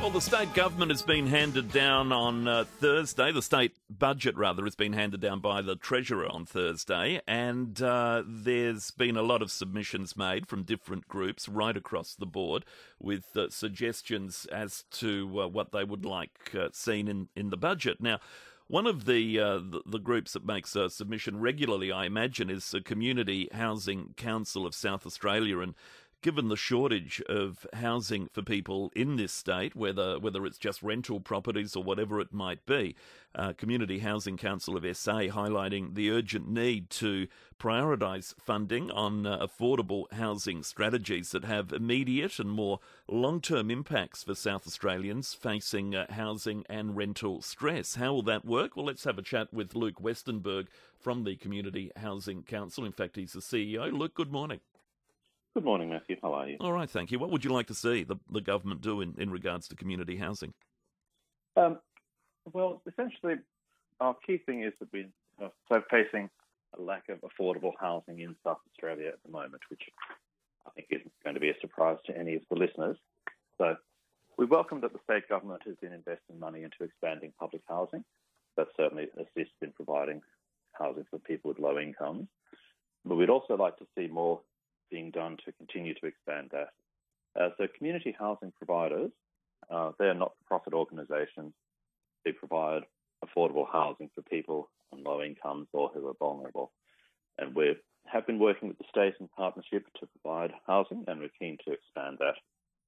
Well, the state government has been handed down on uh, Thursday. The state budget, rather, has been handed down by the Treasurer on Thursday. And uh, there's been a lot of submissions made from different groups right across the board with uh, suggestions as to uh, what they would like uh, seen in, in the budget. Now, one of the, uh, the, the groups that makes a submission regularly, I imagine, is the Community Housing Council of South Australia, and given the shortage of housing for people in this state, whether whether it's just rental properties or whatever it might be, uh, Community Housing Council of SA highlighting the urgent need to prioritise funding on uh, affordable housing strategies that have immediate and more long-term impacts for South Australians facing uh, housing and rental stress. How will that work? Well, let's have a chat with Luke Westenberg from the Community Housing Council. In fact, he's the CEO. Luke, good morning. Good morning, Matthew. How are you? All right, thank you. What would you like to see the, the government do in, in regards to community housing? Um, well, essentially, our key thing is that we are so facing a lack of affordable housing in South Australia at the moment, which I think isn't going to be a surprise to any of the listeners. So we welcome that the state government has been investing money into expanding public housing. That certainly assists in providing housing for people with low incomes. But we'd also like to see more being done to continue to expand that. Uh, so, community housing providers, uh, they're not for profit organisations. They provide affordable housing for people on low incomes or who are vulnerable. And we have been working with the state in partnership to provide housing, and we're keen to expand that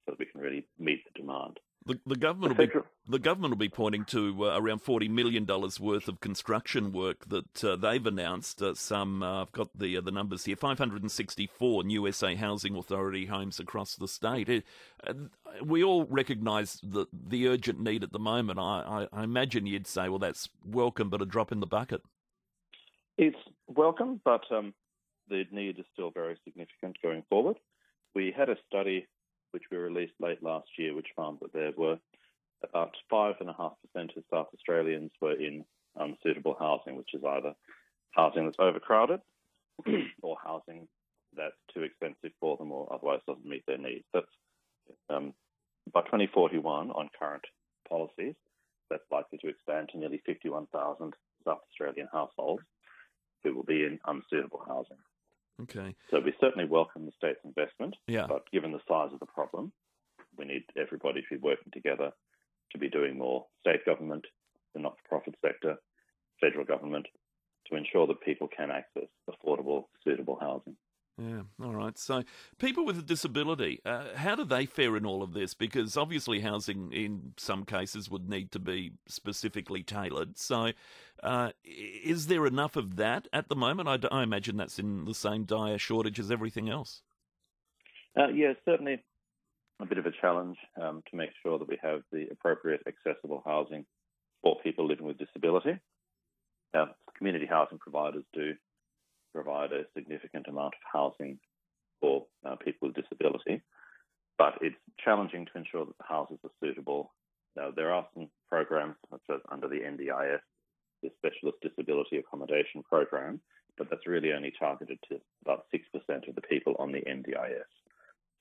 so that we can really meet the demand. The, the government will be the government will be pointing to uh, around forty million dollars worth of construction work that uh, they've announced. Uh, some uh, I've got the uh, the numbers here: five hundred and sixty four new SA Housing Authority homes across the state. It, uh, we all recognise the the urgent need at the moment. I, I, I imagine you'd say, well, that's welcome, but a drop in the bucket. It's welcome, but um, the need is still very significant going forward. We had a study which we released late last year, which found that there were about 5.5% of South Australians were in unsuitable housing, which is either housing that's overcrowded or housing that's too expensive for them or otherwise doesn't meet their needs. That's um, by 2041 on current policies, that's likely to expand to nearly 51,000 South Australian households who will be in unsuitable housing. Okay. So we certainly welcome the state's investment. Yeah. But given the size of the problem, we need everybody to be working together to be doing more. State government, the not for profit sector, federal government, to ensure that people can access affordable, suitable housing. Yeah, all right. So, people with a disability, uh, how do they fare in all of this? Because obviously, housing in some cases would need to be specifically tailored. So, uh, is there enough of that at the moment? I, I, imagine that's in the same dire shortage as everything else. Uh, yeah, certainly a bit of a challenge um, to make sure that we have the appropriate accessible housing for people living with disability. Now, community housing providers do provide a significant amount of housing for uh, people with disability, but it's challenging to ensure that the houses are suitable. Now, there are some programs, such as under the NDIS, the Specialist Disability Accommodation Program, but that's really only targeted to about 6% of the people on the NDIS.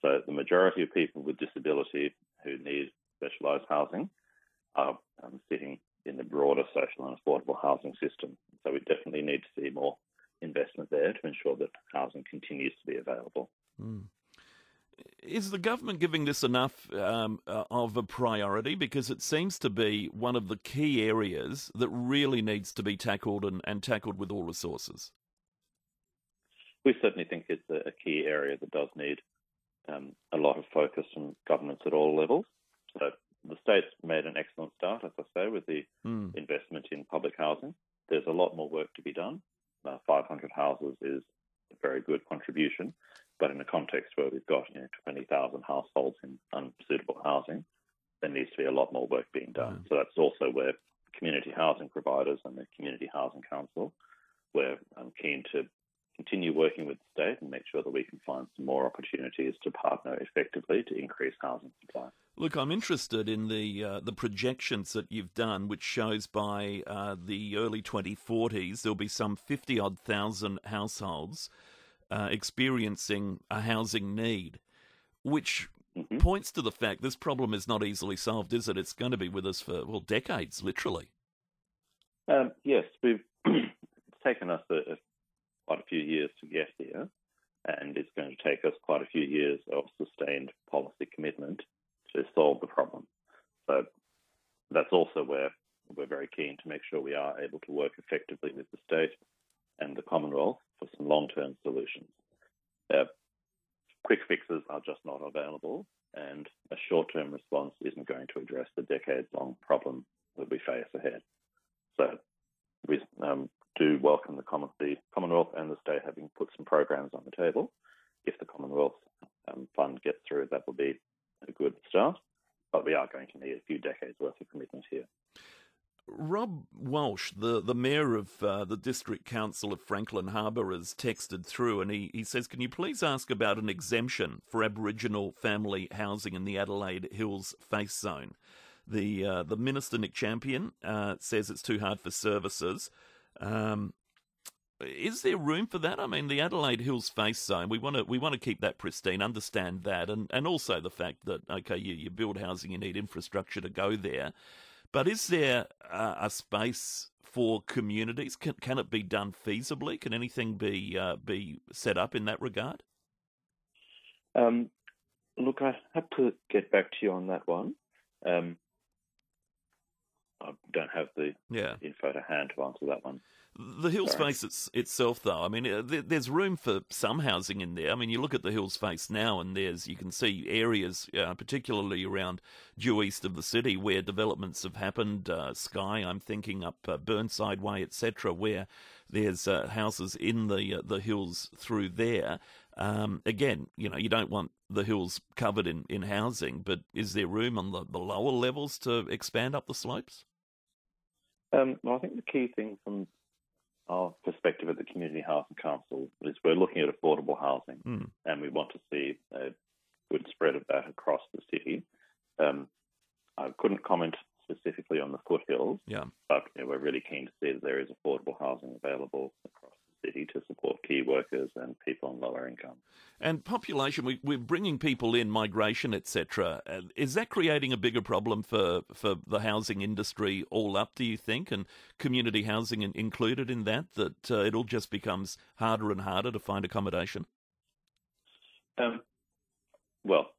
So the majority of people with disability who need specialised housing are um, sitting in the broader social and affordable housing system. So we definitely need to see more investment there to ensure that housing continues to be available. Mm. Is the government giving this enough um, uh, of a priority? Because it seems to be one of the key areas that really needs to be tackled and, and tackled with all resources. We certainly think it's a, a key area that does need um, a lot of focus from governments at all levels. So the state's made an excellent start, as I say, with the mm. investment in public housing. There's a lot more work to be done uh, 500 houses is a very good contribution. But in a context where we've got you know, 20,000 households in unsuitable housing, there needs to be a lot more work being done. Mm. So that's also where community housing providers and the Community Housing Council, we're um, keen to continue working with the state and make sure that we can find some more opportunities to partner effectively to increase housing supply. Look, I'm interested in the uh, the projections that you've done, which shows by uh, the early 2040s there'll be some 50 odd thousand households uh, experiencing a housing need, which mm-hmm. points to the fact this problem is not easily solved, is it? It's going to be with us for, well, decades, literally. Um, yes, we've it's taken us a, a, quite a few years to get here, and it's going to take us quite a few years of sustained policy commitment to solve the problem. So that's also where we're very keen to make sure we are able to work effectively with the state and the Commonwealth for some long-term solutions. Uh, quick fixes are just not available, and a short-term response isn't going to address the decades-long problem that we face ahead. So we um, do welcome the, Common, the, Commonwealth and the state having put some programs on the table. If the Commonwealth um, fund gets through, that will be a good start. But we are going to need a few decades worth of commitment here. Rob Walsh, the, the mayor of uh, the district council of Franklin Harbour, has texted through and he, he says, Can you please ask about an exemption for Aboriginal family housing in the Adelaide Hills face zone? The, uh, the minister, Nick Champion, uh, says it's too hard for services. Um, is there room for that? I mean, the Adelaide Hills face zone, we want to we want to keep that pristine, understand that, and, and also the fact that okay, you, you build housing, you need infrastructure to go there. But is there uh, a space for communities? Can, can it be done feasibly? Can anything be uh, be set up in that regard? Um, look, I have to get back to you on that one. Um, I don't have the yeah. info to hand to answer that one. The Hills Sorry. Face it's, itself, though, I mean, uh, there's room for some housing in there. I mean, you look at the Hills Face now, and there's you can see areas, uh, particularly around due east of the city, where developments have happened. Uh, Skye, I'm thinking up uh, Burnside Way, etc., where there's uh, houses in the uh, the hills through there. Um, again, you know, you don't want the hills covered in, in housing, but is there room on the, the lower levels to expand up the slopes? Um, well, I think the key thing from our perspective at the Community Housing Council is we're looking at affordable housing mm. and we want to see a good spread of that across the city. Um, I couldn't comment specifically on the foothills, yeah. but you know, we're really keen to see that there is affordable housing available across city to support key workers and people on lower income. And population, we, we're bringing people in, migration, etc. Is that creating a bigger problem for, for the housing industry all up, do you think? And community housing included in that, that uh, it all just becomes harder and harder to find accommodation? Um, well,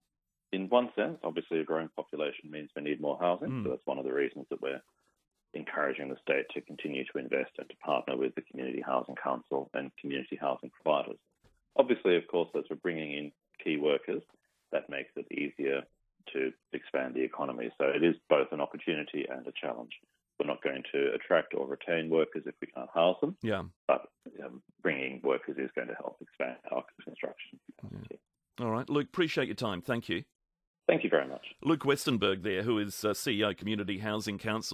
in one sense, obviously a growing population means we need more housing. Mm. So that's one of the reasons that we're encouraging the state to continue to invest and to partner with the Community Housing Council and community housing providers. Obviously, of course, as we're bringing in key workers, that makes it easier to expand the economy. So it is both an opportunity and a challenge. We're not going to attract or retain workers if we can't house them. Yeah. But um, bringing workers is going to help expand our construction. Yeah. All right, Luke. Appreciate your time. Thank you. Thank you very much. Luke Westenberg, there, who is uh, CEO Community Housing Council.